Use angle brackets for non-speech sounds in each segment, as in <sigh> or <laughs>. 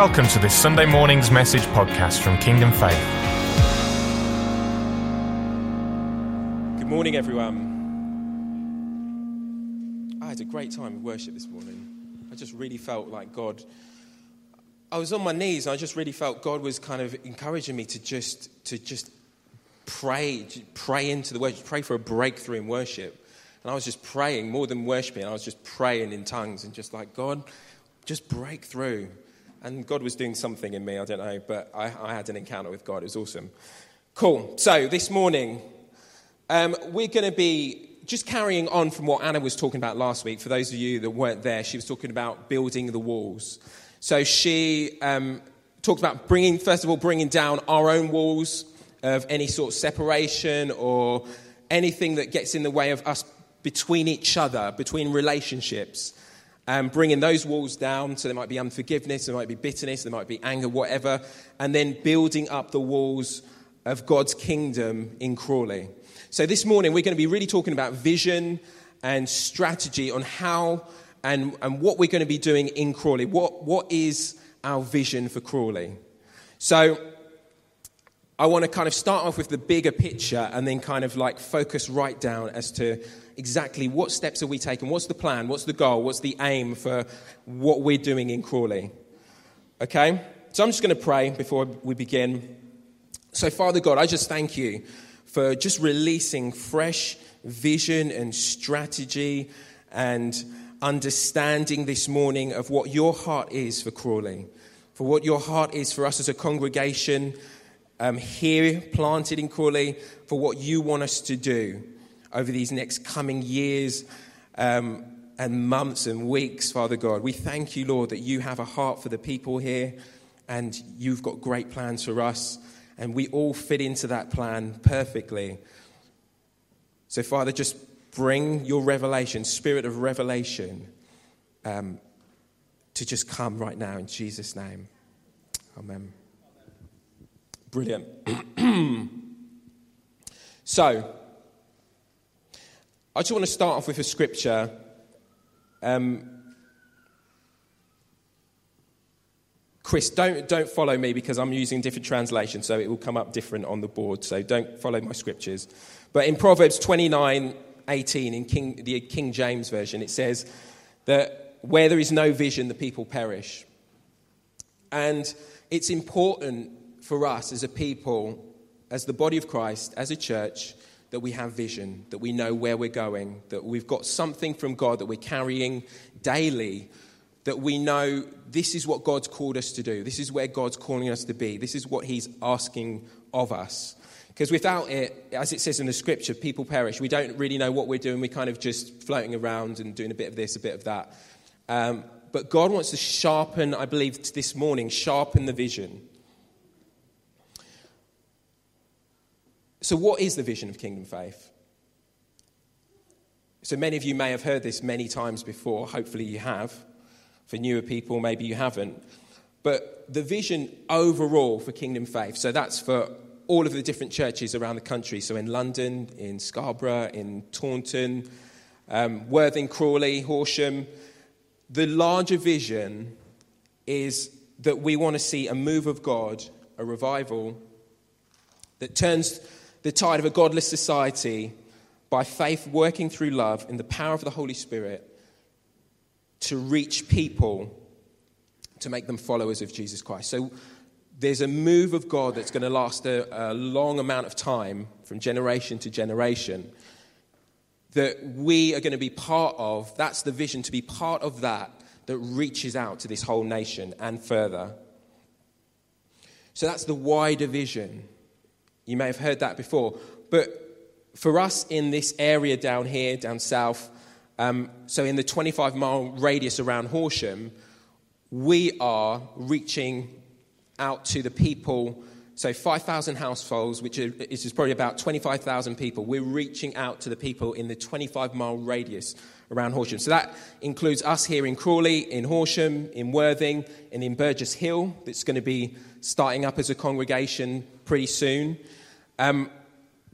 Welcome to this Sunday morning's message podcast from Kingdom Faith. Good morning, everyone. I had a great time of worship this morning. I just really felt like God. I was on my knees, and I just really felt God was kind of encouraging me to just to just pray, pray into the worship, pray for a breakthrough in worship. And I was just praying more than worshiping. I was just praying in tongues and just like God, just break through. And God was doing something in me, I don't know, but I, I had an encounter with God. It was awesome. Cool. So this morning, um, we're going to be just carrying on from what Anna was talking about last week. For those of you that weren't there, she was talking about building the walls. So she um, talked about bringing, first of all, bringing down our own walls of any sort of separation or anything that gets in the way of us between each other, between relationships um, bringing those walls down. So there might be unforgiveness, there might be bitterness, there might be anger, whatever, and then building up the walls of God's kingdom in Crawley. So this morning we're going to be really talking about vision and strategy on how and, and what we're going to be doing in Crawley. What, what is our vision for Crawley? So I want to kind of start off with the bigger picture and then kind of like focus right down as to exactly what steps are we taking, what's the plan, what's the goal, what's the aim for what we're doing in Crawley. Okay? So I'm just going to pray before we begin. So, Father God, I just thank you for just releasing fresh vision and strategy and understanding this morning of what your heart is for Crawley, for what your heart is for us as a congregation um, here planted in Crawley, for what you want us to do over these next coming years um, and months and weeks, Father God. We thank you, Lord, that you have a heart for the people here and you've got great plans for us, and we all fit into that plan perfectly. So, Father, just bring your revelation, spirit of revelation, um, to just come right now in Jesus' name. Amen. Brilliant. <clears throat> so, I just want to start off with a scripture. Um, Chris, don't, don't follow me because I'm using different translations, so it will come up different on the board. So don't follow my scriptures. But in Proverbs 29 18, in King, the King James Version, it says that where there is no vision, the people perish. And it's important for us as a people, as the body of Christ, as a church, that we have vision, that we know where we're going, that we've got something from God that we're carrying daily, that we know this is what God's called us to do, this is where God's calling us to be, this is what He's asking of us. Because without it, as it says in the scripture, people perish. We don't really know what we're doing. We're kind of just floating around and doing a bit of this, a bit of that. Um, but God wants to sharpen, I believe, this morning, sharpen the vision. So, what is the vision of Kingdom Faith? So, many of you may have heard this many times before. Hopefully, you have. For newer people, maybe you haven't. But the vision overall for Kingdom Faith, so that's for all of the different churches around the country. So, in London, in Scarborough, in Taunton, um, Worthing, Crawley, Horsham. The larger vision is that we want to see a move of God, a revival that turns the tide of a godless society by faith working through love in the power of the Holy Spirit to reach people to make them followers of Jesus Christ. So there's a move of God that's going to last a, a long amount of time from generation to generation that we are going to be part of. That's the vision to be part of that that reaches out to this whole nation and further. So that's the wider vision. You may have heard that before. But for us in this area down here, down south, um, so in the 25 mile radius around Horsham, we are reaching out to the people. So 5,000 households, which is probably about 25,000 people. We're reaching out to the people in the 25 mile radius around Horsham. So that includes us here in Crawley, in Horsham, in Worthing, and in Burgess Hill, that's going to be starting up as a congregation pretty soon. Um,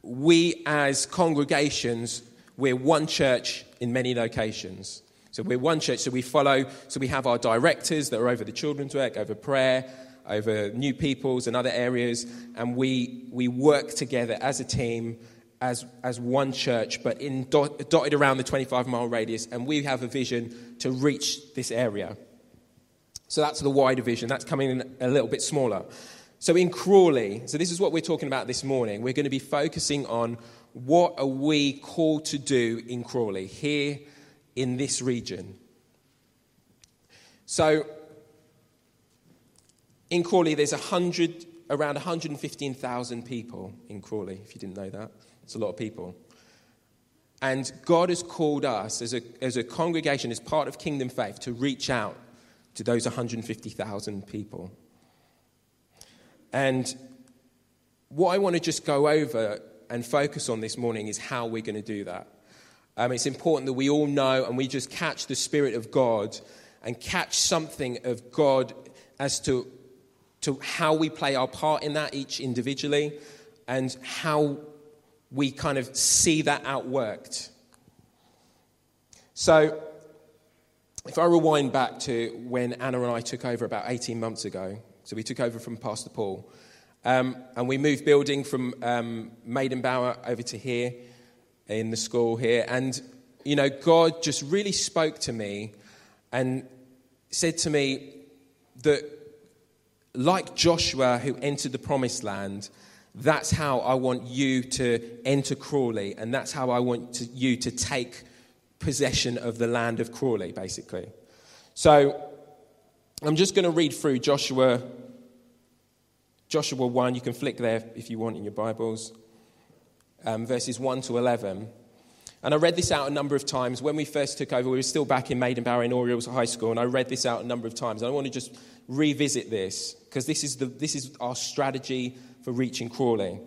we, as congregations, we're one church in many locations. So we're one church, so we follow, so we have our directors that are over the children's work, over prayer, over new peoples and other areas, and we, we work together as a team, as, as one church, but in dot, dotted around the 25 mile radius, and we have a vision to reach this area. So that's the wider vision. That's coming in a little bit smaller. So in Crawley, so this is what we're talking about this morning. We're going to be focusing on what are we called to do in Crawley, here in this region. So in Crawley, there's 100, around 115,000 people in Crawley, if you didn't know that. It's a lot of people. And God has called us as a, as a congregation, as part of Kingdom Faith, to reach out to those 150,000 people. And what I want to just go over and focus on this morning is how we're going to do that. Um, it's important that we all know and we just catch the Spirit of God and catch something of God as to, to how we play our part in that, each individually, and how we kind of see that outworked. So, if I rewind back to when Anna and I took over about 18 months ago, so we took over from Pastor Paul, um, and we moved building from um, Maidenbower over to here in the school here. And, you know, God just really spoke to me and said to me that, like Joshua who entered the promised land, that's how I want you to enter Crawley, and that's how I want to, you to take possession of the land of Crawley, basically. So I'm just going to read through Joshua, Joshua 1. You can flick there if you want in your Bibles, um, verses 1 to 11. And I read this out a number of times. When we first took over, we were still back in Maidenbower in Oriel's High School, and I read this out a number of times. And I want to just revisit this because this is, the, this is our strategy for reaching Crawley.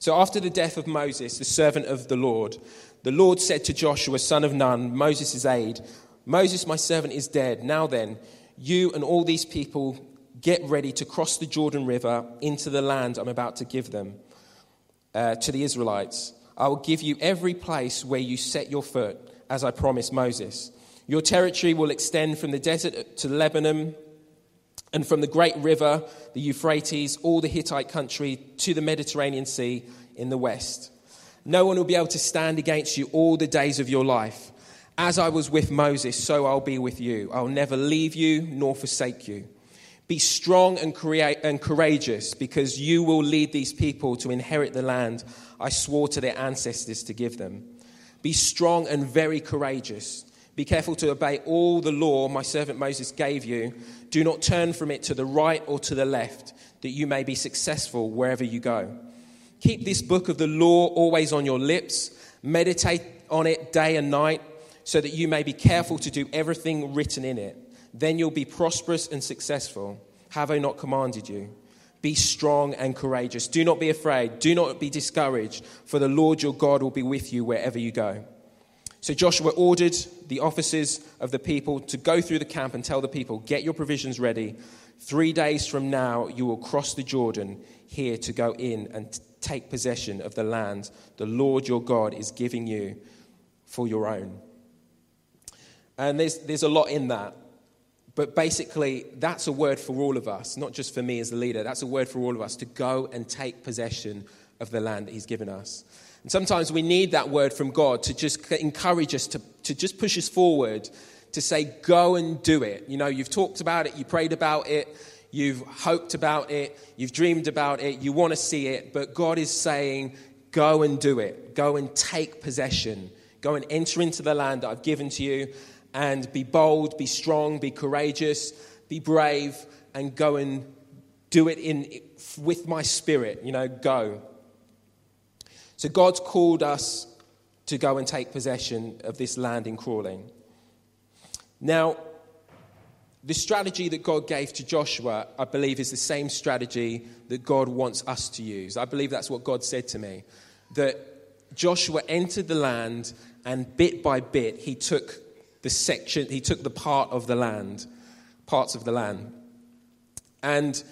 So after the death of Moses, the servant of the Lord, the Lord said to Joshua, son of Nun, Moses' aide, Moses, my servant, is dead. Now then, you and all these people get ready to cross the Jordan River into the land I'm about to give them uh, to the Israelites. I will give you every place where you set your foot, as I promised Moses. Your territory will extend from the desert to Lebanon and from the great river, the Euphrates, all the Hittite country to the Mediterranean Sea in the west. No one will be able to stand against you all the days of your life. As I was with Moses, so I'll be with you. I'll never leave you nor forsake you. Be strong and, create, and courageous, because you will lead these people to inherit the land I swore to their ancestors to give them. Be strong and very courageous. Be careful to obey all the law my servant Moses gave you. Do not turn from it to the right or to the left, that you may be successful wherever you go. Keep this book of the law always on your lips. Meditate on it day and night, so that you may be careful to do everything written in it. Then you'll be prosperous and successful. Have I not commanded you? Be strong and courageous. Do not be afraid. Do not be discouraged, for the Lord your God will be with you wherever you go. So Joshua ordered the officers of the people to go through the camp and tell the people, Get your provisions ready. Three days from now, you will cross the Jordan here to go in and take possession of the land the Lord your God is giving you for your own. And there's, there's a lot in that. But basically, that's a word for all of us, not just for me as the leader. That's a word for all of us to go and take possession of the land that He's given us. And sometimes we need that word from God to just encourage us, to, to just push us forward, to say, go and do it. You know, you've talked about it, you prayed about it, you've hoped about it, you've dreamed about it, you want to see it, but God is saying, go and do it. Go and take possession. Go and enter into the land that I've given to you and be bold, be strong, be courageous, be brave, and go and do it in, with my spirit. You know, go. So God's called us to go and take possession of this land in Crawley. Now, the strategy that God gave to Joshua, I believe, is the same strategy that God wants us to use. I believe that's what God said to me. That Joshua entered the land and bit by bit he took the section, he took the part of the land, parts of the land. And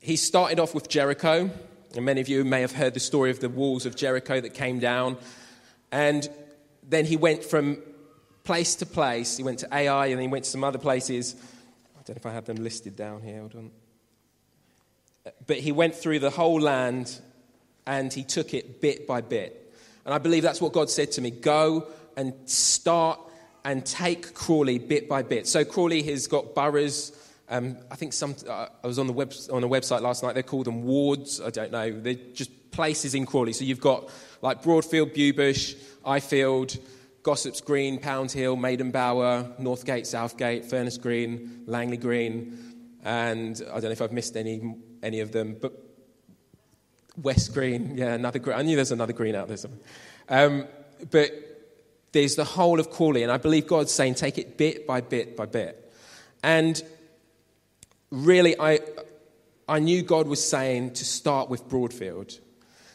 he started off with Jericho. And many of you may have heard the story of the walls of Jericho that came down. And then he went from place to place. He went to Ai and then he went to some other places. I don't know if I have them listed down here. Hold on. But he went through the whole land and he took it bit by bit. And I believe that's what God said to me go and start and take Crawley bit by bit. So Crawley has got boroughs. Um, I think some. Uh, I was on the web, on a website last night. They call them wards. I don't know. They're just places in Crawley. So you've got like Broadfield, Bewbush, Ifield, Gossips Green, Pound Hill, Maiden Bower, Northgate, Southgate, Furnace Green, Langley Green, and I don't know if I've missed any any of them, but West Green, yeah, another green. I knew there's another green out there somewhere. Um, but there's the whole of Crawley, and I believe God's saying, take it bit by bit by bit. And really, I, I knew God was saying to start with Broadfield.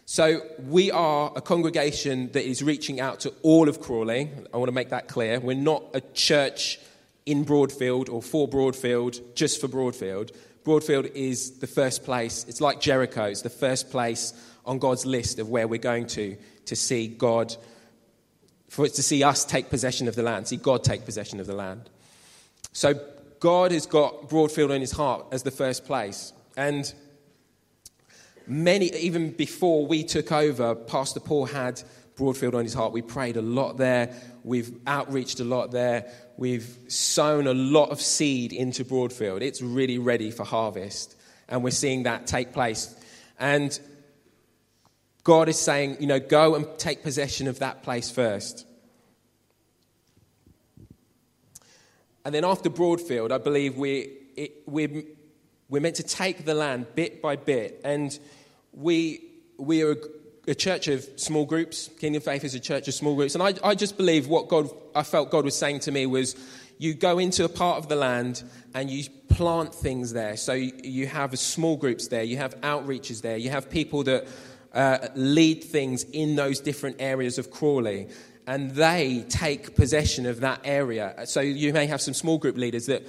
So we are a congregation that is reaching out to all of Crawley. I want to make that clear. We're not a church in Broadfield or for Broadfield, just for Broadfield. Broadfield is the first place. It's like Jericho. It's the first place on God's list of where we're going to to see God, for it to see us take possession of the land, see God take possession of the land. So God has got Broadfield in his heart as the first place. And many, even before we took over, Pastor Paul had Broadfield on his heart. We prayed a lot there. We've outreached a lot there. We've sown a lot of seed into Broadfield. It's really ready for harvest. And we're seeing that take place. And God is saying, you know, go and take possession of that place first. And then after Broadfield, I believe we, it, we're, we're meant to take the land bit by bit. And we, we are a, a church of small groups. Kingdom Faith is a church of small groups. And I, I just believe what God, I felt God was saying to me was, you go into a part of the land and you plant things there. So you have small groups there, you have outreaches there, you have people that uh, lead things in those different areas of Crawley. And they take possession of that area. So you may have some small group leaders that,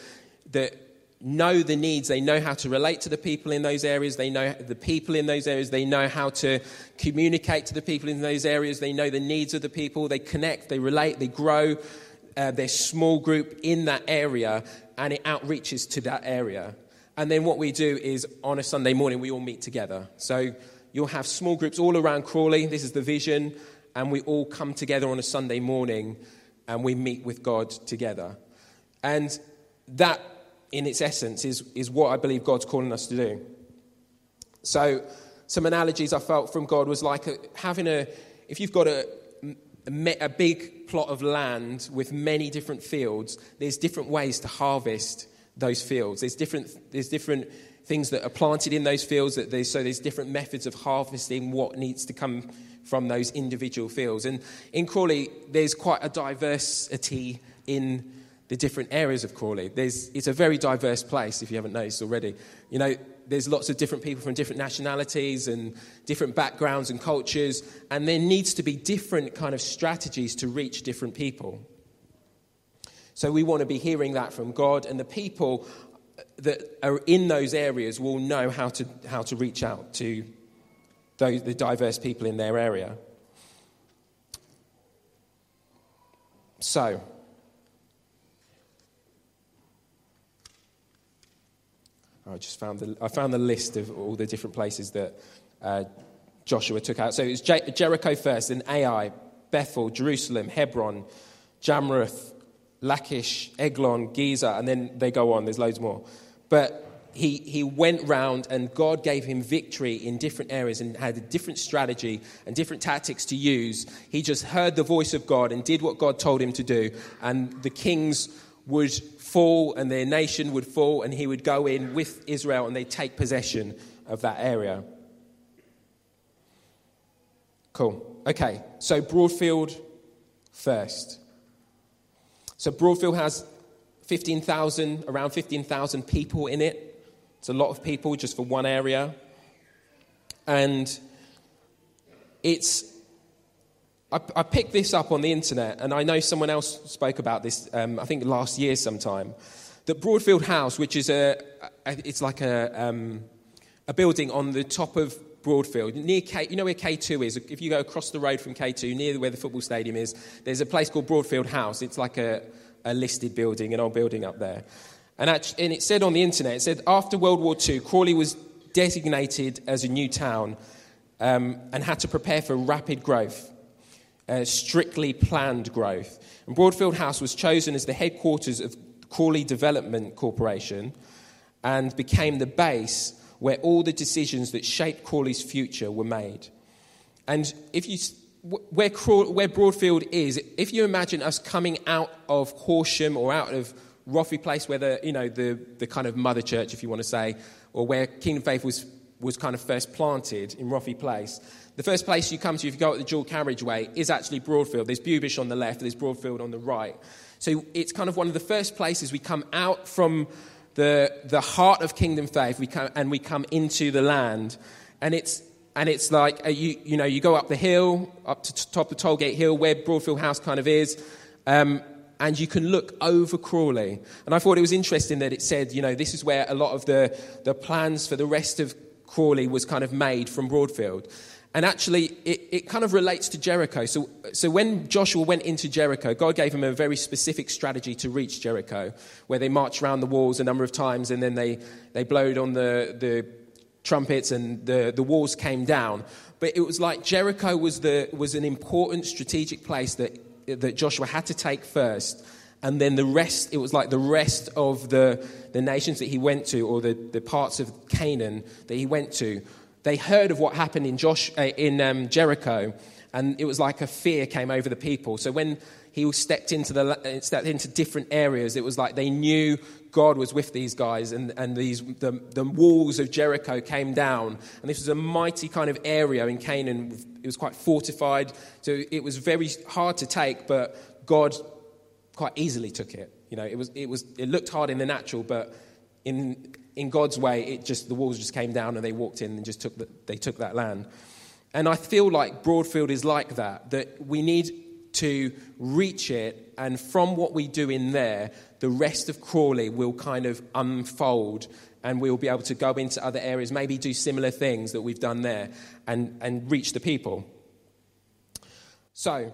that know the needs. They know how to relate to the people in those areas. They know the people in those areas. They know how to communicate to the people in those areas. They know the needs of the people. They connect, they relate, they grow uh, their small group in that area, and it outreaches to that area. And then what we do is on a Sunday morning, we all meet together. So you'll have small groups all around Crawley. This is the vision. And we all come together on a Sunday morning and we meet with God together. And that in its essence, is, is what I believe God's calling us to do. So, some analogies I felt from God was like a, having a, if you've got a, a, a big plot of land with many different fields, there's different ways to harvest those fields. There's different, there's different things that are planted in those fields. That there's, so there's different methods of harvesting what needs to come from those individual fields. And in Crawley, there's quite a diversity in the different areas of Crawley. There's, it's a very diverse place, if you haven't noticed already. You know, there's lots of different people from different nationalities and different backgrounds and cultures, and there needs to be different kind of strategies to reach different people. So we want to be hearing that from God, and the people that are in those areas will know how to, how to reach out to those, the diverse people in their area. So, I just found the, I found the list of all the different places that uh, Joshua took out. So it was Jer- Jericho first, then Ai, Bethel, Jerusalem, Hebron, Jarmuth, Lachish, Eglon, Gezer, and then they go on. There's loads more. But he, he went round and God gave him victory in different areas and had a different strategy and different tactics to use. He just heard the voice of God and did what God told him to do. And the kings would fall and their nation would fall, and he would go in with Israel and they'd take possession of that area. Cool. Okay, so Broadfield first. So Broadfield has 15,000, around 15,000 people in it. It's a lot of people just for one area. And it's I, I, picked this up on the internet, and I know someone else spoke about this, um, I think last year sometime, that Broadfield House, which is a, it's like a, um, a building on the top of Broadfield, near K, you know where K2 is? If you go across the road from K2, near where the football stadium is, there's a place called Broadfield House. It's like a, a listed building, an old building up there. And, actually, and it said on the internet, it said after World War II, Crawley was designated as a new town um, and had to prepare for rapid growth, uh, strictly planned growth. And Broadfield House was chosen as the headquarters of Crawley Development Corporation and became the base where all the decisions that shaped Crawley's future were made. And if you, where, Craw, where Broadfield is, if you imagine us coming out of Horsham or out of Roffey Place, where the, you know, the, the kind of mother church, if you want to say, or where Kingdom Faith was, was kind of first planted in Roffey Place, the first place you come to if you go up the dual carriageway is actually Broadfield. There's Bewbush on the left, there's Broadfield on the right. So it's kind of one of the first places we come out from the, the heart of kingdom faith we come, and we come into the land. And it's, and it's like, uh, you, you know, you go up the hill, up to t- top of Tollgate Hill, where Broadfield House kind of is, um, and you can look over Crawley. And I thought it was interesting that it said, you know, this is where a lot of the, the plans for the rest of Crawley was kind of made from Broadfield. And actually, it, it kind of relates to Jericho. So, so when Joshua went into Jericho, God gave him a very specific strategy to reach Jericho, where they marched around the walls a number of times and then they, they blowed on the, the trumpets and the, the walls came down. But it was like Jericho was, the, was an important strategic place that, that Joshua had to take first. And then the rest, it was like the rest of the, the nations that he went to, or the, the parts of Canaan that he went to, they heard of what happened in, Josh, uh, in um, Jericho, and it was like a fear came over the people. So when he stepped into, the, uh, stepped into different areas, it was like they knew God was with these guys, and, and these, the, the walls of Jericho came down. And this was a mighty kind of area in Canaan. It was quite fortified, so it was very hard to take, but God quite easily took it. You know, it, was, it, was, it looked hard in the natural, but in, in God's way, it just, the walls just came down and they walked in and just took the, they took that land. And I feel like Broadfield is like that, that we need to reach it, and from what we do in there, the rest of Crawley will kind of unfold and we'll be able to go into other areas, maybe do similar things that we've done there and, and reach the people. So,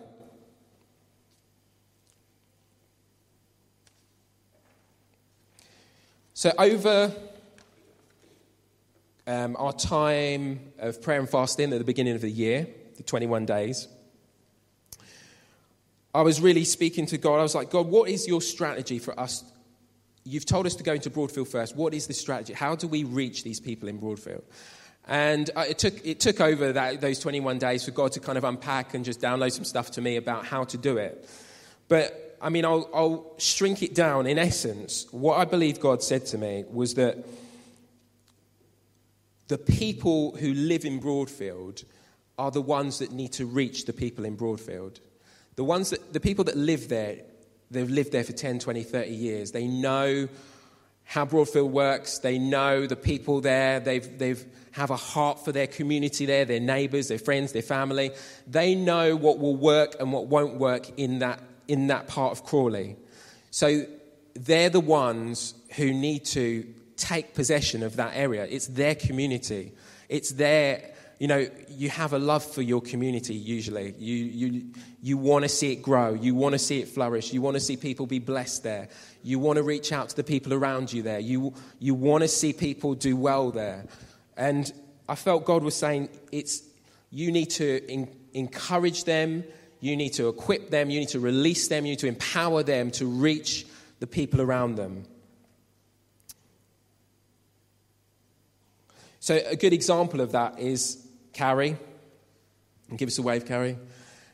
so over um, our time of prayer and fasting at the beginning of the year, the 21 days, I was really speaking to God. I was like, God, what is your strategy for us? You've told us to go into Broadfield first. What is the strategy? How do we reach these people in Broadfield? And it took, it took over that, those 21 days for God to kind of unpack and just download some stuff to me about how to do it. But, I mean, I'll, I'll shrink it down. In essence, what I believe God said to me was that the people who live in Broadfield are the ones that need to reach the people in Broadfield. The, ones that, the people that live there, they've lived there for 10, 20, 30 years. They know how Broadfield works. They know the people there. They've, they've have a heart for their community there, their neighbors, their friends, their family. They know what will work and what won't work in that, in that part of Crawley. So they're the ones who need to take possession of that area. It's their community. It's their, you know, you have a love for your community usually. You, you, you want to see it grow. You want to see it flourish. You want to see people be blessed there. You want to reach out to the people around you there. You, you want to see people do well there. And I felt God was saying, it's, you need to in, encourage them. You need to equip them. You need to release them. You need to empower them to reach the people around them. So, a good example of that is Carrie. And give us a wave, Carrie.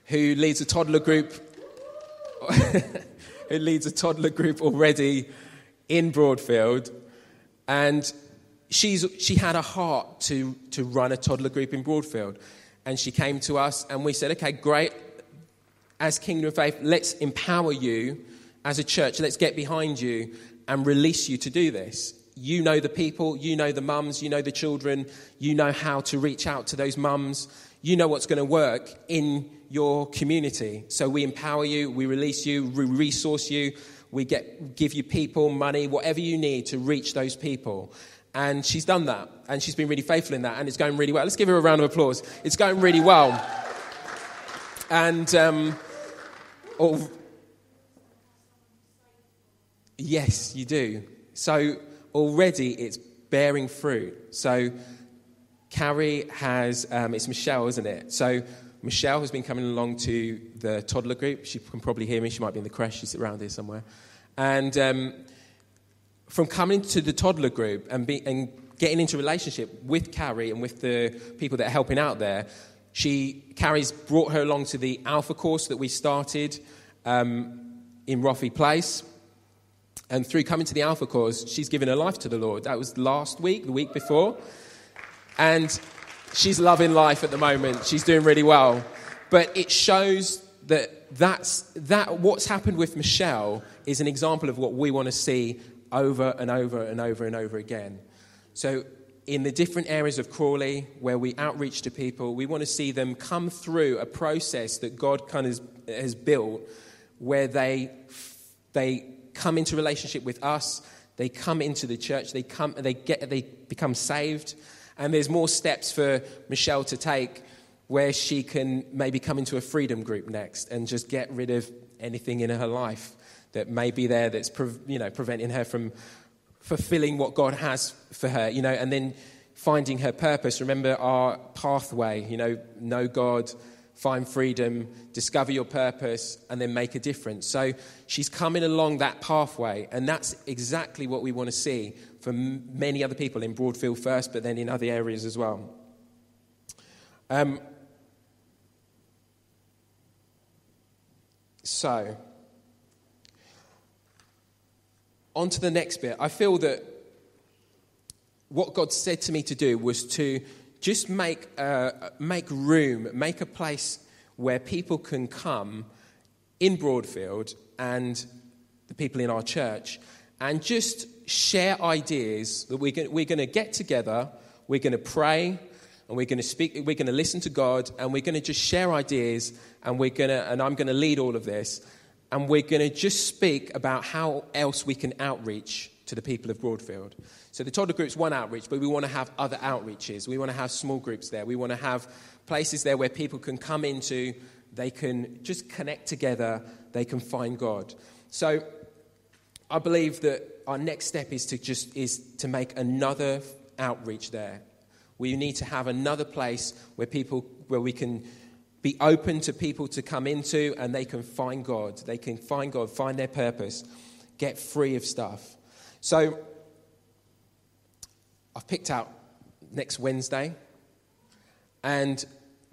Who leads a toddler group. <laughs> who leads a toddler group already in Broadfield. And she's, she had a heart to, to run a toddler group in Broadfield. And she came to us, and we said, okay, great. As Kingdom of Faith, let's empower you as a church. Let's get behind you and release you to do this you know the people, you know the mums, you know the children, you know how to reach out to those mums, you know what's going to work in your community. So we empower you, we release you, we resource you, we get, give you people, money, whatever you need to reach those people. And she's done that, and she's been really faithful in that, and it's going really well. Let's give her a round of applause. It's going really well. And, um, oh, yes, you do. So already it's bearing fruit. So Carrie has, um, it's Michelle, isn't it? So Michelle has been coming along to the toddler group. She can probably hear me. She might be in the creche. She's around here somewhere. And um, from coming to the toddler group and, be, and getting into relationship with Carrie and with the people that are helping out there, she Carrie's brought her along to the Alpha course that we started um, in Roffey Place. And through coming to the Alpha course, she's given her life to the Lord. That was last week, the week before. And she's loving life at the moment. She's doing really well. But it shows that that's, that what's happened with Michelle is an example of what we want to see over and over and over and over again. So, in the different areas of Crawley where we outreach to people, we want to see them come through a process that God kind of has built where they, they come into relationship with us, they come into the church, they, come, they, get, they become saved. And there's more steps for Michelle to take where she can maybe come into a freedom group next and just get rid of anything in her life that may be there that's you know, preventing her from fulfilling what God has for her, you know, and then finding her purpose. Remember our pathway, you know, know God, find freedom, discover your purpose, and then make a difference. So she's coming along that pathway, and that's exactly what we want to see for many other people in Broadfield first, but then in other areas as well. Um, so, on to the next bit. I feel that what God said to me to do was to just make, uh, make room, make a place where people can come in Broadfield and the people in our church and just share ideas that we're going, we're going to get together, we're going to pray, and we're going to speak, we're going to listen to God, and we're going to just share ideas, and we're going to, and I'm going to lead all of this, and we're going to just speak about how else we can outreach to the people of Broadfield. So the toddler group's one outreach, but we want to have other outreaches. We want to have small groups there. We want to have places there where people can come into, they can just connect together, they can find God. So I believe that our next step is to just is to make another outreach there. We need to have another place where people where we can be open to people to come into and they can find God. They can find God, find their purpose, get free of stuff. So I've picked out next Wednesday. And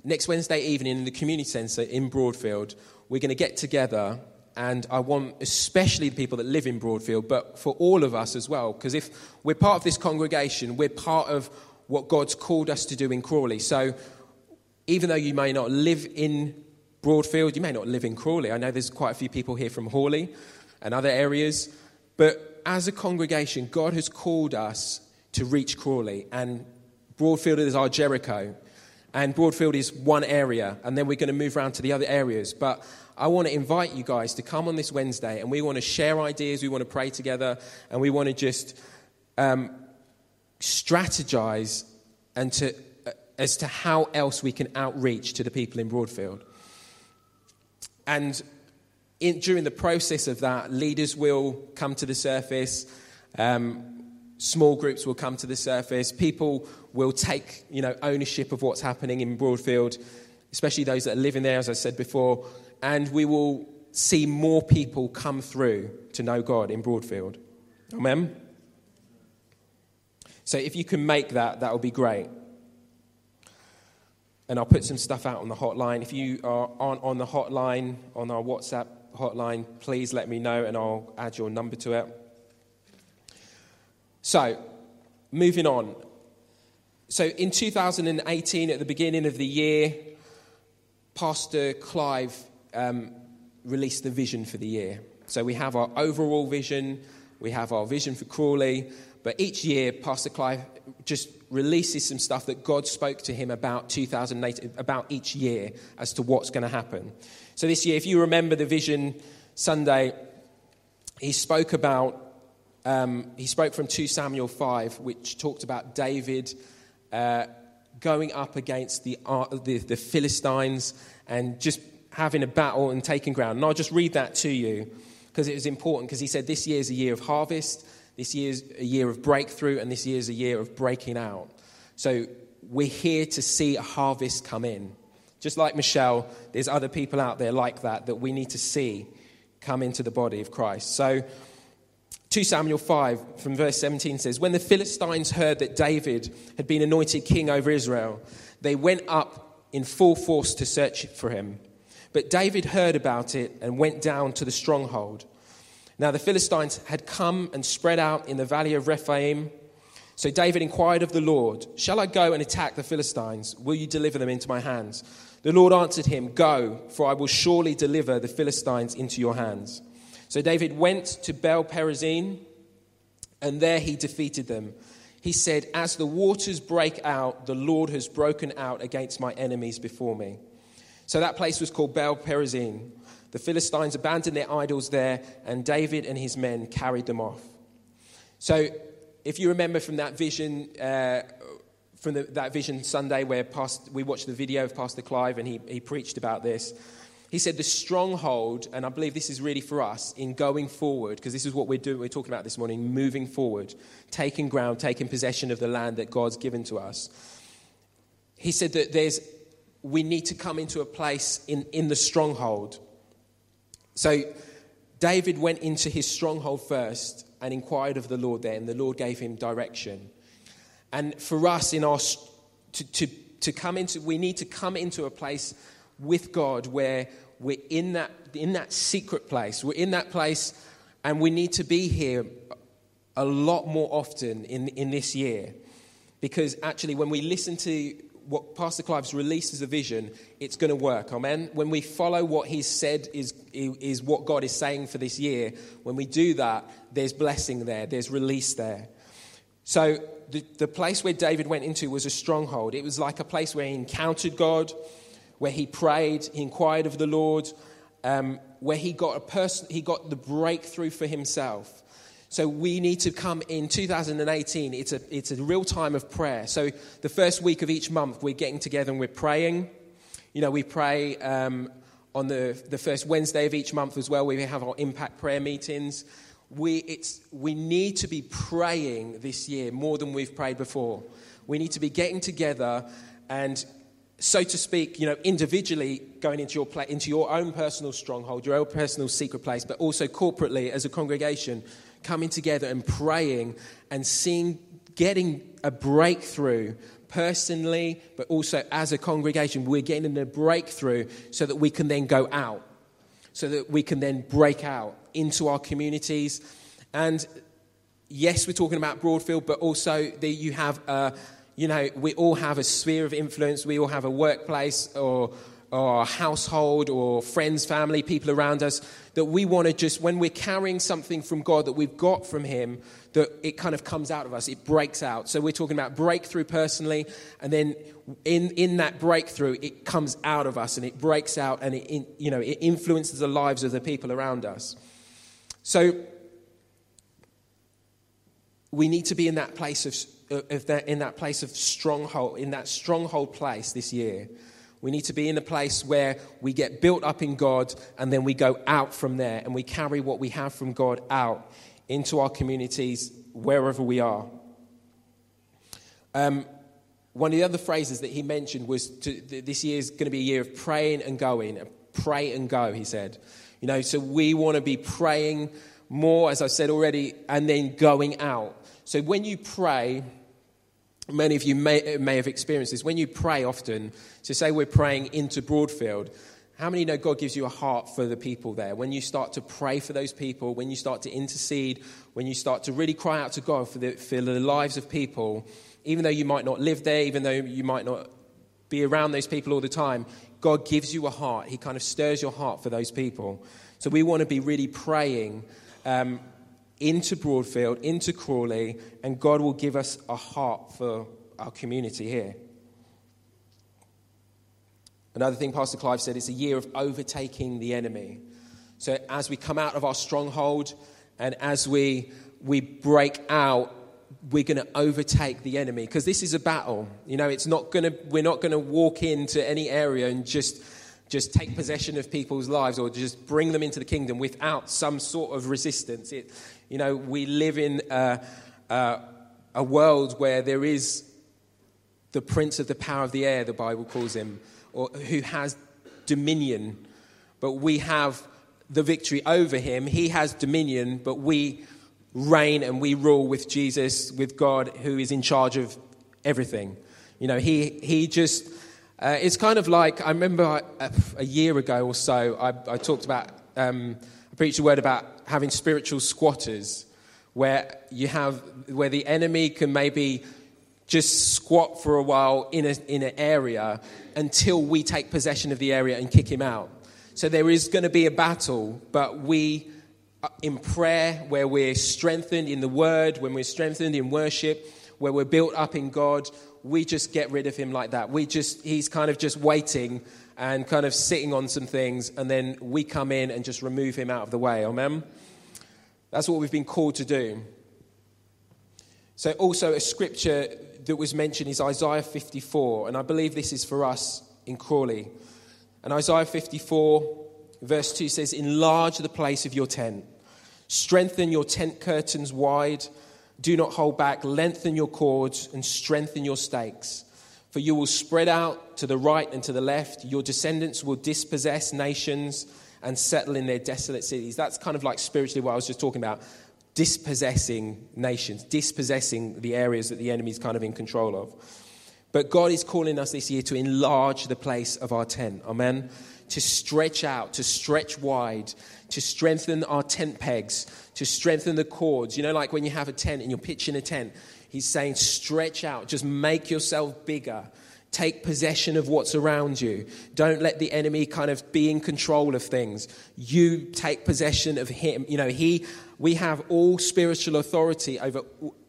next Wednesday evening in the community centre in Broadfield, we're going to get together and I want especially the people that live in Broadfield, but for all of us as well, because if we're part of this congregation, we're part of what God's called us to do in Crawley. So even though you may not live in Broadfield, you may not live in Crawley. I know there's quite a few people here from Horley and other areas, but as a congregation, God has called us to reach Crawley, and Broadfield is our Jericho. And Broadfield is one area, and then we're going to move around to the other areas. But I want to invite you guys to come on this Wednesday and we want to share ideas, we want to pray together, and we want to just um, strategize and to, uh, as to how else we can outreach to the people in Broadfield. And in, during the process of that, leaders will come to the surface. Um, small groups will come to the surface. People will take, you know, ownership of what's happening in Broadfield, especially those that are living there, as I said before and we will see more people come through to know God in Broadfield. Amen? So if you can make that, that would be great. And I'll put some stuff out on the hotline. If you aren't on the hotline, on our WhatsApp hotline, please let me know and I'll add your number to it. So, moving on. So, in 2018, at the beginning of the year, Pastor Clive um, release the vision for the year. So we have our overall vision, we have our vision for Crawley, but each year, Pastor Clive just releases some stuff that God spoke to him about 2008, about each year as to what's going to happen. So this year, if you remember the vision Sunday, he spoke about um, he spoke from 2 Samuel 5, which talked about David uh, going up against the, uh, the, the Philistines and just having a battle and taking ground. And I'll just read that to you because it was important because he said this year is a year of harvest, this year is a year of breakthrough, and this year is a year of breaking out. So we're here to see a harvest come in. Just like Michelle, there's other people out there like that that we need to see come into the body of Christ. So 2 Samuel 5 from verse 17 says, When the Philistines heard that David had been anointed king over Israel, they went up in full force to search for him. But David heard about it and went down to the stronghold. Now the Philistines had come and spread out in the valley of Rephaim. So David inquired of the Lord, Shall I go and attack the Philistines? Will you deliver them into my hands? The Lord answered him, Go, for I will surely deliver the Philistines into your hands. So David went to Baal Perazim, and there he defeated them. He said, As the waters break out, the Lord has broken out against my enemies before me. So that place was called Baal Perazim. The Philistines abandoned their idols there, and David and his men carried them off. So, if you remember from that vision, uh, from the, that vision Sunday where past, we watched the video of Pastor Clive and he, he preached about this, he said the stronghold, and I believe this is really for us in going forward, because this is what we're doing, we're talking about this morning, moving forward, taking ground, taking possession of the land that God's given to us. He said that there's, we need to come into a place in, in the stronghold. So David went into his stronghold first and inquired of the Lord there, and the Lord gave him direction. And for us, in our to, to, to come into, we need to come into a place with God where we're in that, in that secret place. We're in that place, and we need to be here a lot more often in, in this year. Because actually, when we listen to what Pastor Clive's released as a vision, it's going to work. Amen. When we follow what he's said is, is what God is saying for this year, when we do that, there's blessing there, there's release there. So, the, the place where David went into was a stronghold. It was like a place where he encountered God, where he prayed, he inquired of the Lord, um, where he got, a person, he got the breakthrough for himself. So we need to come in 2018. It's a, it's a real time of prayer. So the first week of each month, we're getting together and we're praying. You know, we pray um, on the, the first Wednesday of each month as well. We have our impact prayer meetings. We, it's, we need to be praying this year more than we've prayed before. We need to be getting together and so to speak, you know, individually going into your, into your own personal stronghold, your own personal secret place, but also corporately as a congregation, coming together and praying and seeing, getting a breakthrough personally, but also as a congregation. We're getting a breakthrough so that we can then go out, so that we can then break out into our communities. And yes, we're talking about Broadfield, but also the, you have a you know, we all have a sphere of influence, we all have a workplace or, or household or friends, family, people around us that we want to just, when we're carrying something from God that we've got from Him, that it kind of comes out of us, it breaks out. So we're talking about breakthrough personally, and then in, in that breakthrough, it comes out of us and it breaks out and it, you know, it influences the lives of the people around us. So we need to be in that place of if they're in that place of stronghold, in that stronghold place this year. We need to be in a place where we get built up in God and then we go out from there and we carry what we have from God out into our communities wherever we are. Um, one of the other phrases that he mentioned was to, this year is going to be a year of praying and going. Pray and go, he said. You know, so we want to be praying more, as I said already, and then going out. So when you pray, many of you may, may have experienced this. When you pray often, so say we're praying into Broadfield, how many know God gives you a heart for the people there? When you start to pray for those people, when you start to intercede, when you start to really cry out to God for the, for the lives of people, even though you might not live there, even though you might not be around those people all the time, God gives you a heart. He kind of stirs your heart for those people. So we want to be really praying um, into Broadfield, into Crawley, and God will give us a heart for our community here. Another thing Pastor Clive said it's a year of overtaking the enemy. So as we come out of our stronghold and as we we break out, we're going to overtake the enemy because this is a battle. You know, it's not going to, we're not going to walk into any area and just just take possession of people's lives or just bring them into the kingdom without some sort of resistance. It, you know, we live in a, a, a world where there is the prince of the power of the air, the Bible calls him, or who has dominion, but we have the victory over him. He has dominion, but we reign and we rule with Jesus, with God, who is in charge of everything. You know, he, he just uh, it's kind of like I remember a, a year ago or so, I, I talked about, um, I preached a word about having spiritual squatters, where you have, where the enemy can maybe just squat for a while in, a, in an area until we take possession of the area and kick him out. So there is going to be a battle, but we, uh, in prayer, where we're strengthened in the word, when we're strengthened in worship, where we're built up in God, we just get rid of him like that. We just, he's kind of just waiting and kind of sitting on some things, and then we come in and just remove him out of the way. Amen? That's what we've been called to do. So, also, a scripture that was mentioned is Isaiah 54, and I believe this is for us in Crawley. And Isaiah 54, verse 2 says, Enlarge the place of your tent, strengthen your tent curtains wide do not hold back, lengthen your cords, and strengthen your stakes. For you will spread out to the right and to the left. Your descendants will dispossess nations and settle in their desolate cities. That's kind of like spiritually what I was just talking about dispossessing nations, dispossessing the areas that the enemy's kind of in control of. But God is calling us this year to enlarge the place of our tent. Amen. To stretch out, to stretch wide, to strengthen our tent pegs, to strengthen the cords. You know, like when you have a tent and you're pitching a tent, he's saying, stretch out, just make yourself bigger. Take possession of what's around you. Don't let the enemy kind of be in control of things. You take possession of him. You know, he, we have all spiritual authority over,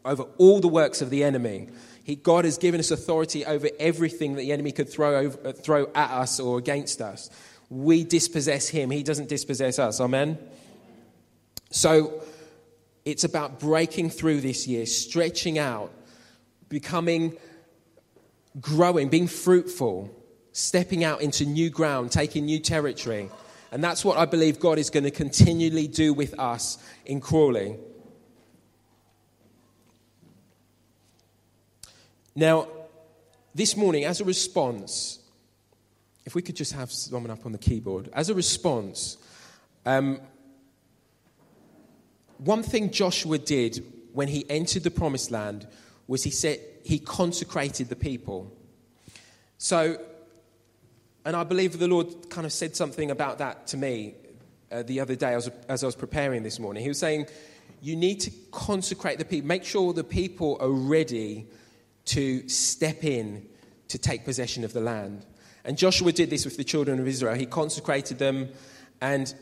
over all the works of the enemy. He, God has given us authority over everything that the enemy could throw, over, throw at us or against us we dispossess him, he doesn't dispossess us. Amen? So it's about breaking through this year, stretching out, becoming, growing, being fruitful, stepping out into new ground, taking new territory. And that's what I believe God is going to continually do with us in Crawley. Now, this morning, as a response if we could just have someone up on the keyboard. As a response, um, one thing Joshua did when he entered the promised land was he said he consecrated the people. So, and I believe the Lord kind of said something about that to me uh, the other day as, as I was preparing this morning. He was saying, You need to consecrate the people, make sure the people are ready to step in to take possession of the land. And Joshua did this with the children of Israel. He consecrated them, and,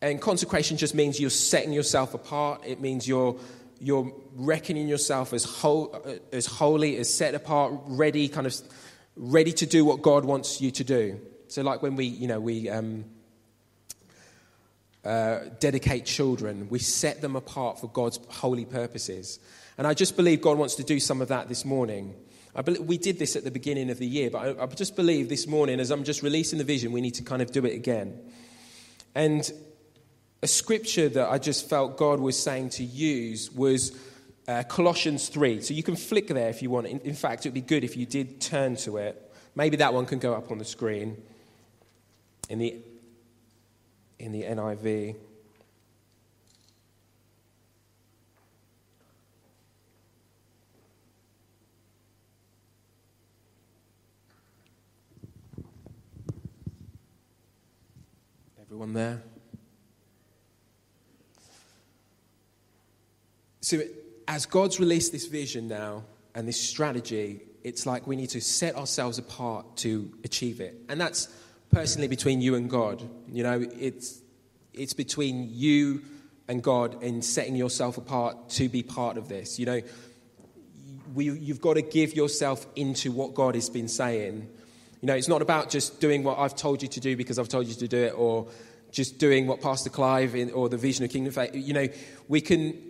and consecration just means you're setting yourself apart. It means you're, you're reckoning yourself as, whole, as holy, as set apart, ready, kind of ready to do what God wants you to do. So, like when we, you know, we um, uh, dedicate children, we set them apart for God's holy purposes. And I just believe God wants to do some of that this morning. I believe, we did this at the beginning of the year, but I, I just believe this morning, as I'm just releasing the vision, we need to kind of do it again. And a scripture that I just felt God was saying to use was uh, Colossians 3. So you can flick there if you want. In, in fact, it would be good if you did turn to it. Maybe that one can go up on the screen in the, in the NIV. Everyone there? So, as God's released this vision now and this strategy, it's like we need to set ourselves apart to achieve it. And that's personally between you and God. You know, it's, it's between you and God in setting yourself apart to be part of this. You know, we, you've got to give yourself into what God has been saying. You know, it's not about just doing what I've told you to do because I've told you to do it or just doing what Pastor Clive in, or the Vision of Kingdom Faith, you know, we can,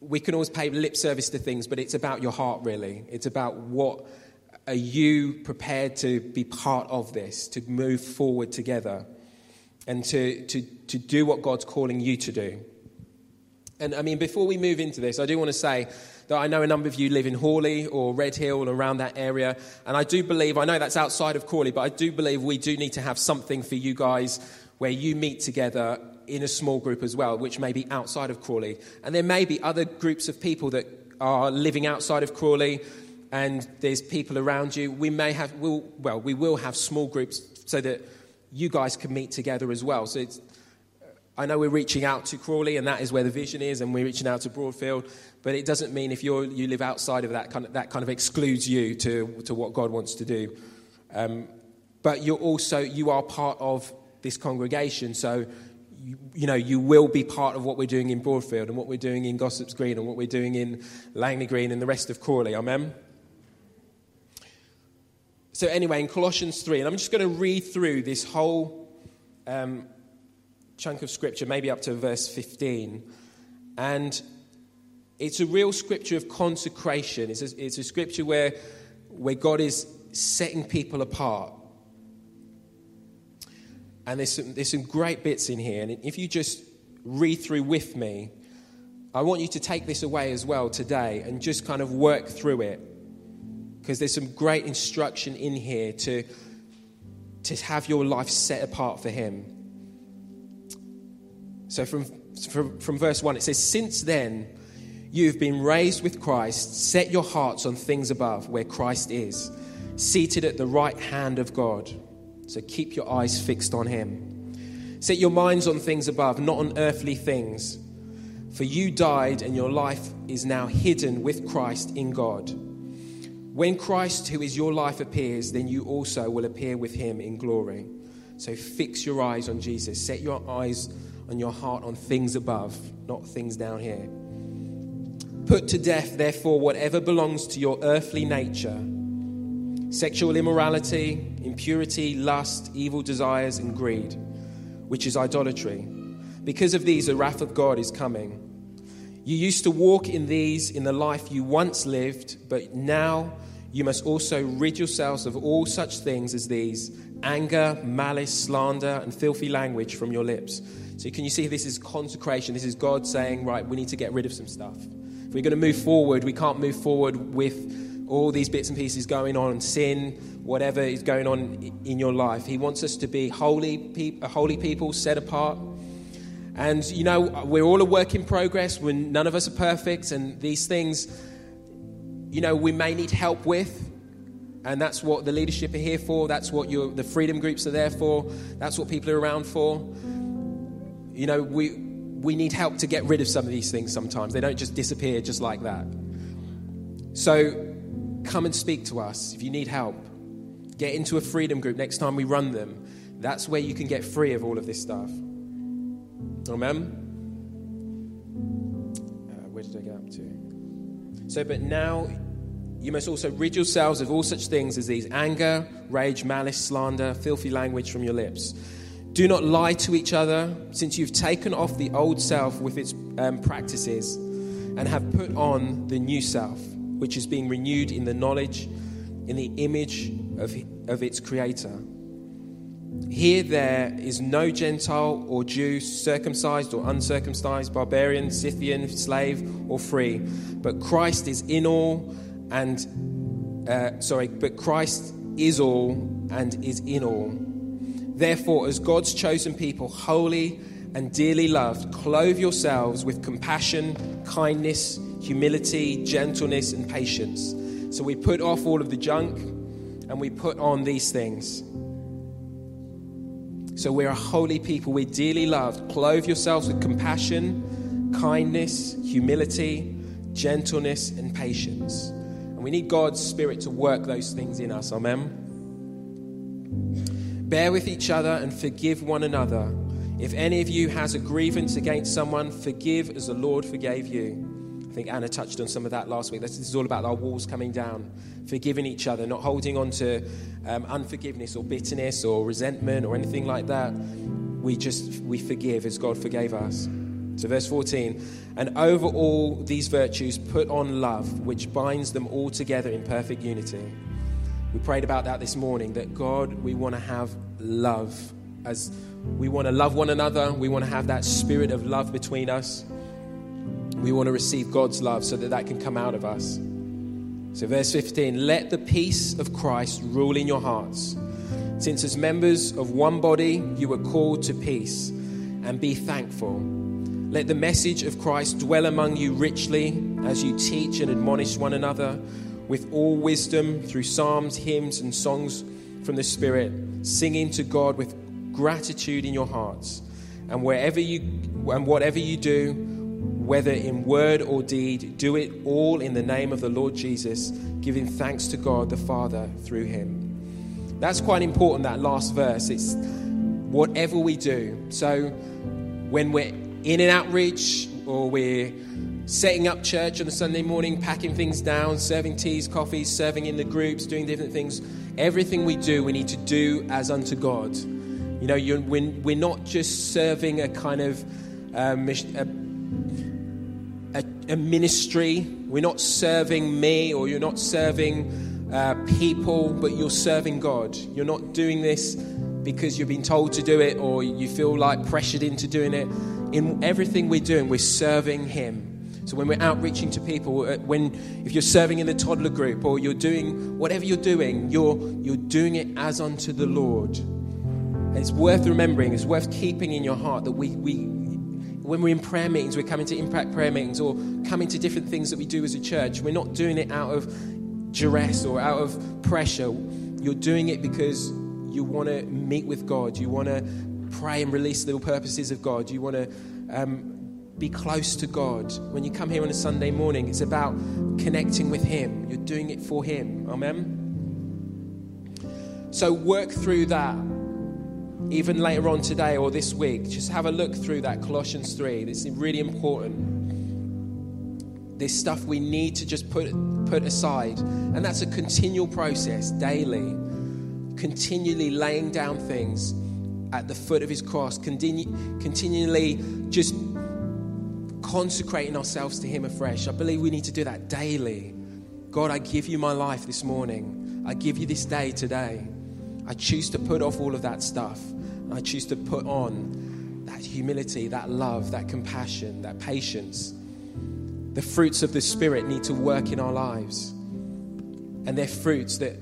we can always pay lip service to things, but it's about your heart, really. It's about what are you prepared to be part of this, to move forward together, and to, to, to do what God's calling you to do. And I mean, before we move into this, I do want to say that I know a number of you live in Horley or Redhill and around that area. And I do believe, I know that's outside of Crawley, but I do believe we do need to have something for you guys where you meet together in a small group as well, which may be outside of Crawley. And there may be other groups of people that are living outside of Crawley and there's people around you. We may have, we'll, well, we will have small groups so that you guys can meet together as well. So I know we're reaching out to Crawley, and that is where the vision is, and we're reaching out to Broadfield. But it doesn't mean if you're, you live outside of that, kind of, that kind of excludes you to, to what God wants to do. Um, but you're also you are part of this congregation, so you, you, know, you will be part of what we're doing in Broadfield and what we're doing in Gossops Green and what we're doing in Langley Green and the rest of Crawley. Amen? So, anyway, in Colossians 3, and I'm just going to read through this whole um, chunk of scripture, maybe up to verse 15. And it's a real scripture of consecration. It's a, it's a scripture where, where God is setting people apart. And there's some, there's some great bits in here. And if you just read through with me, I want you to take this away as well today and just kind of work through it. Because there's some great instruction in here to, to have your life set apart for Him. So from, from, from verse 1, it says, Since then, you've been raised with Christ. Set your hearts on things above, where Christ is, seated at the right hand of God. So keep your eyes fixed on him. Set your minds on things above, not on earthly things. For you died, and your life is now hidden with Christ in God. When Christ, who is your life, appears, then you also will appear with him in glory. So fix your eyes on Jesus. Set your eyes on your heart on things above, not things down here. Put to death, therefore, whatever belongs to your earthly nature sexual immorality, impurity, lust, evil desires, and greed, which is idolatry. Because of these, the wrath of God is coming. You used to walk in these in the life you once lived, but now you must also rid yourselves of all such things as these anger, malice, slander, and filthy language from your lips. So, can you see this is consecration? This is God saying, right, we need to get rid of some stuff. If we're going to move forward, we can't move forward with all these bits and pieces going on, sin, whatever is going on in your life. He wants us to be holy, pe- holy people, set apart. And, you know, we're all a work in progress. When none of us are perfect, and these things, you know, we may need help with. And that's what the leadership are here for. That's what the freedom groups are there for. That's what people are around for. You know, we, we need help to get rid of some of these things sometimes. They don't just disappear just like that. So come and speak to us if you need help. Get into a freedom group next time we run them. That's where you can get free of all of this stuff. Amen? Uh, where did I get up to? So, but now you must also rid yourselves of all such things as these anger, rage, malice, slander, filthy language from your lips. Do not lie to each other, since you've taken off the old self with its um, practices and have put on the new self which is being renewed in the knowledge, in the image of, of its creator. Here there is no Gentile or Jew, circumcised or uncircumcised, barbarian, Scythian, slave or free, but Christ is in all and, uh, sorry, but Christ is all and is in all. Therefore, as God's chosen people, holy and dearly loved, clothe yourselves with compassion, kindness, humility, gentleness, and patience. So we put off all of the junk and we put on these things. So we're a holy people, we're dearly loved. Clothe yourselves with compassion, kindness, humility, gentleness, and patience. And we need God's Spirit to work those things in us. Amen. Bear with each other and forgive one another. If any of you has a grievance against someone, forgive as the Lord forgave you. I think Anna touched on some of that last week. This is all about our walls coming down, forgiving each other, not holding on to um, unforgiveness or bitterness or resentment or anything like that. We just we forgive as God forgave us. So, verse 14, and over all these virtues, put on love, which binds them all together in perfect unity. We prayed about that this morning that God, we want to have love. As we want to love one another, we want to have that spirit of love between us. We want to receive God's love so that that can come out of us. So, verse 15 let the peace of Christ rule in your hearts, since as members of one body you were called to peace, and be thankful. Let the message of Christ dwell among you richly as you teach and admonish one another with all wisdom through psalms, hymns, and songs from the Spirit, singing to God with gratitude in your hearts. And wherever you and whatever you do, whether in word or deed, do it all in the name of the Lord Jesus, giving thanks to God the Father through him. That's quite important, that last verse. It's whatever we do. So when we're in an outreach or we're setting up church on a Sunday morning, packing things down, serving teas, coffees, serving in the groups, doing different things. Everything we do, we need to do as unto God. You know, we're, we're not just serving a kind of um, a, a, ministry. We're not serving me or you're not serving uh, people, but you're serving God. You're not doing this because you've been told to do it or you feel like pressured into doing it in everything we're doing, we're serving Him. So when we're outreaching to people, uh, when if you're serving in the toddler group or you're doing whatever you're doing, you're you're doing it as unto the Lord. And it's worth remembering, it's worth keeping in your heart that we we when we're in prayer meetings, we're coming to impact prayer meetings or coming to different things that we do as a church, we're not doing it out of duress or out of pressure. You're doing it because you want to meet with God. You want to pray and release the purposes of God. You want to um, be close to God. When you come here on a Sunday morning, it's about connecting with Him. You're doing it for Him. Amen? So work through that even later on today or this week. Just have a look through that Colossians 3. It's really important. There's stuff we need to just put, put aside. And that's a continual process, daily. Continually laying down things at the foot of his cross, continue, continually just consecrating ourselves to him afresh. I believe we need to do that daily. God, I give you my life this morning. I give you this day today. I choose to put off all of that stuff. I choose to put on that humility, that love, that compassion, that patience. The fruits of the Spirit need to work in our lives. And they're fruits that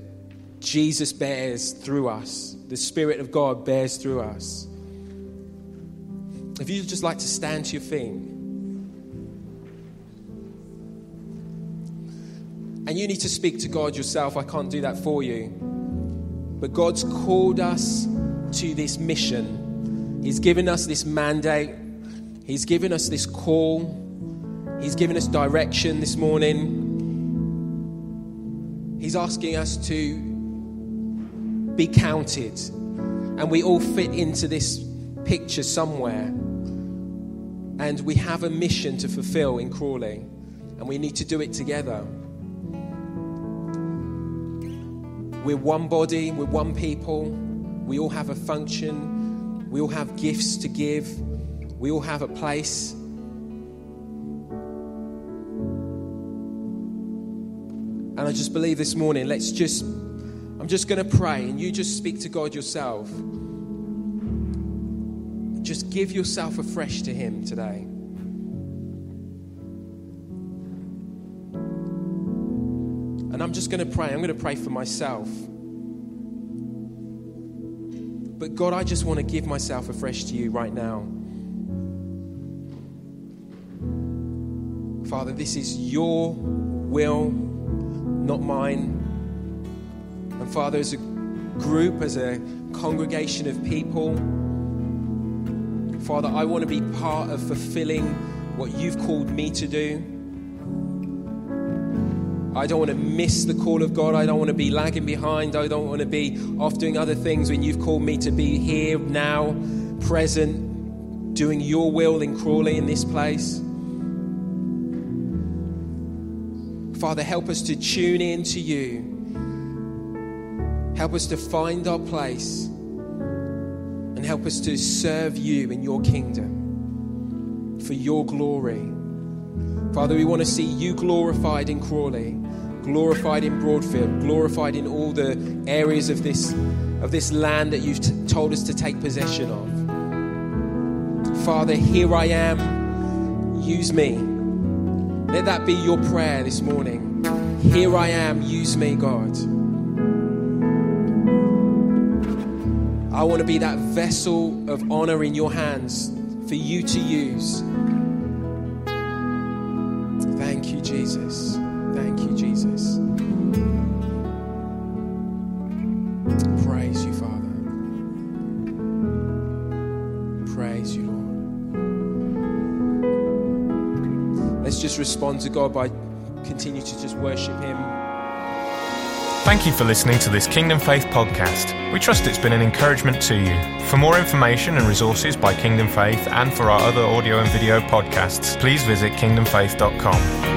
Jesus bears through us the Spirit of God bears through us. If you'd just like to stand to your feet, and you need to speak to God yourself, I can't do that for you. But God's called us to this mission. He's given us this mandate, He's given us this call, He's given us direction this morning. He's asking us to be counted. And we all fit into this picture somewhere. And we have a mission to fulfill in Crawley. And we need to do it together. We're one body, we're one people. We all have a function. We all have gifts to give. We all have a place. And I just believe this morning, let's just I'm just going to pray and you just speak to God yourself. Just give yourself afresh to Him today. I'm just going to pray. I'm going to pray for myself. But God, I just want to give myself afresh to you right now. Father, this is your will, not mine. And Father, as a group, as a congregation of people, Father, I want to be part of fulfilling what you've called me to do. I don't want to miss the call of God. I don't want to be lagging behind. I don't want to be off doing other things when you've called me to be here, now, present, doing your will in Crawley in this place. Father, help us to tune in to you Help us to find our place and help us to serve you in your kingdom. for your glory. Father, we want to see you glorified in Crawley, glorified in Broadfield, glorified in all the areas of this, of this land that you've t- told us to take possession of. Father, here I am, use me. Let that be your prayer this morning. Here I am, use me, God. I want to be that vessel of honor in your hands for you to use. Jesus. Thank you, Jesus. Praise you, Father. Praise you, Lord. Let's just respond to God by continue to just worship Him. Thank you for listening to this Kingdom Faith podcast. We trust it's been an encouragement to you. For more information and resources by Kingdom Faith and for our other audio and video podcasts, please visit kingdomfaith.com.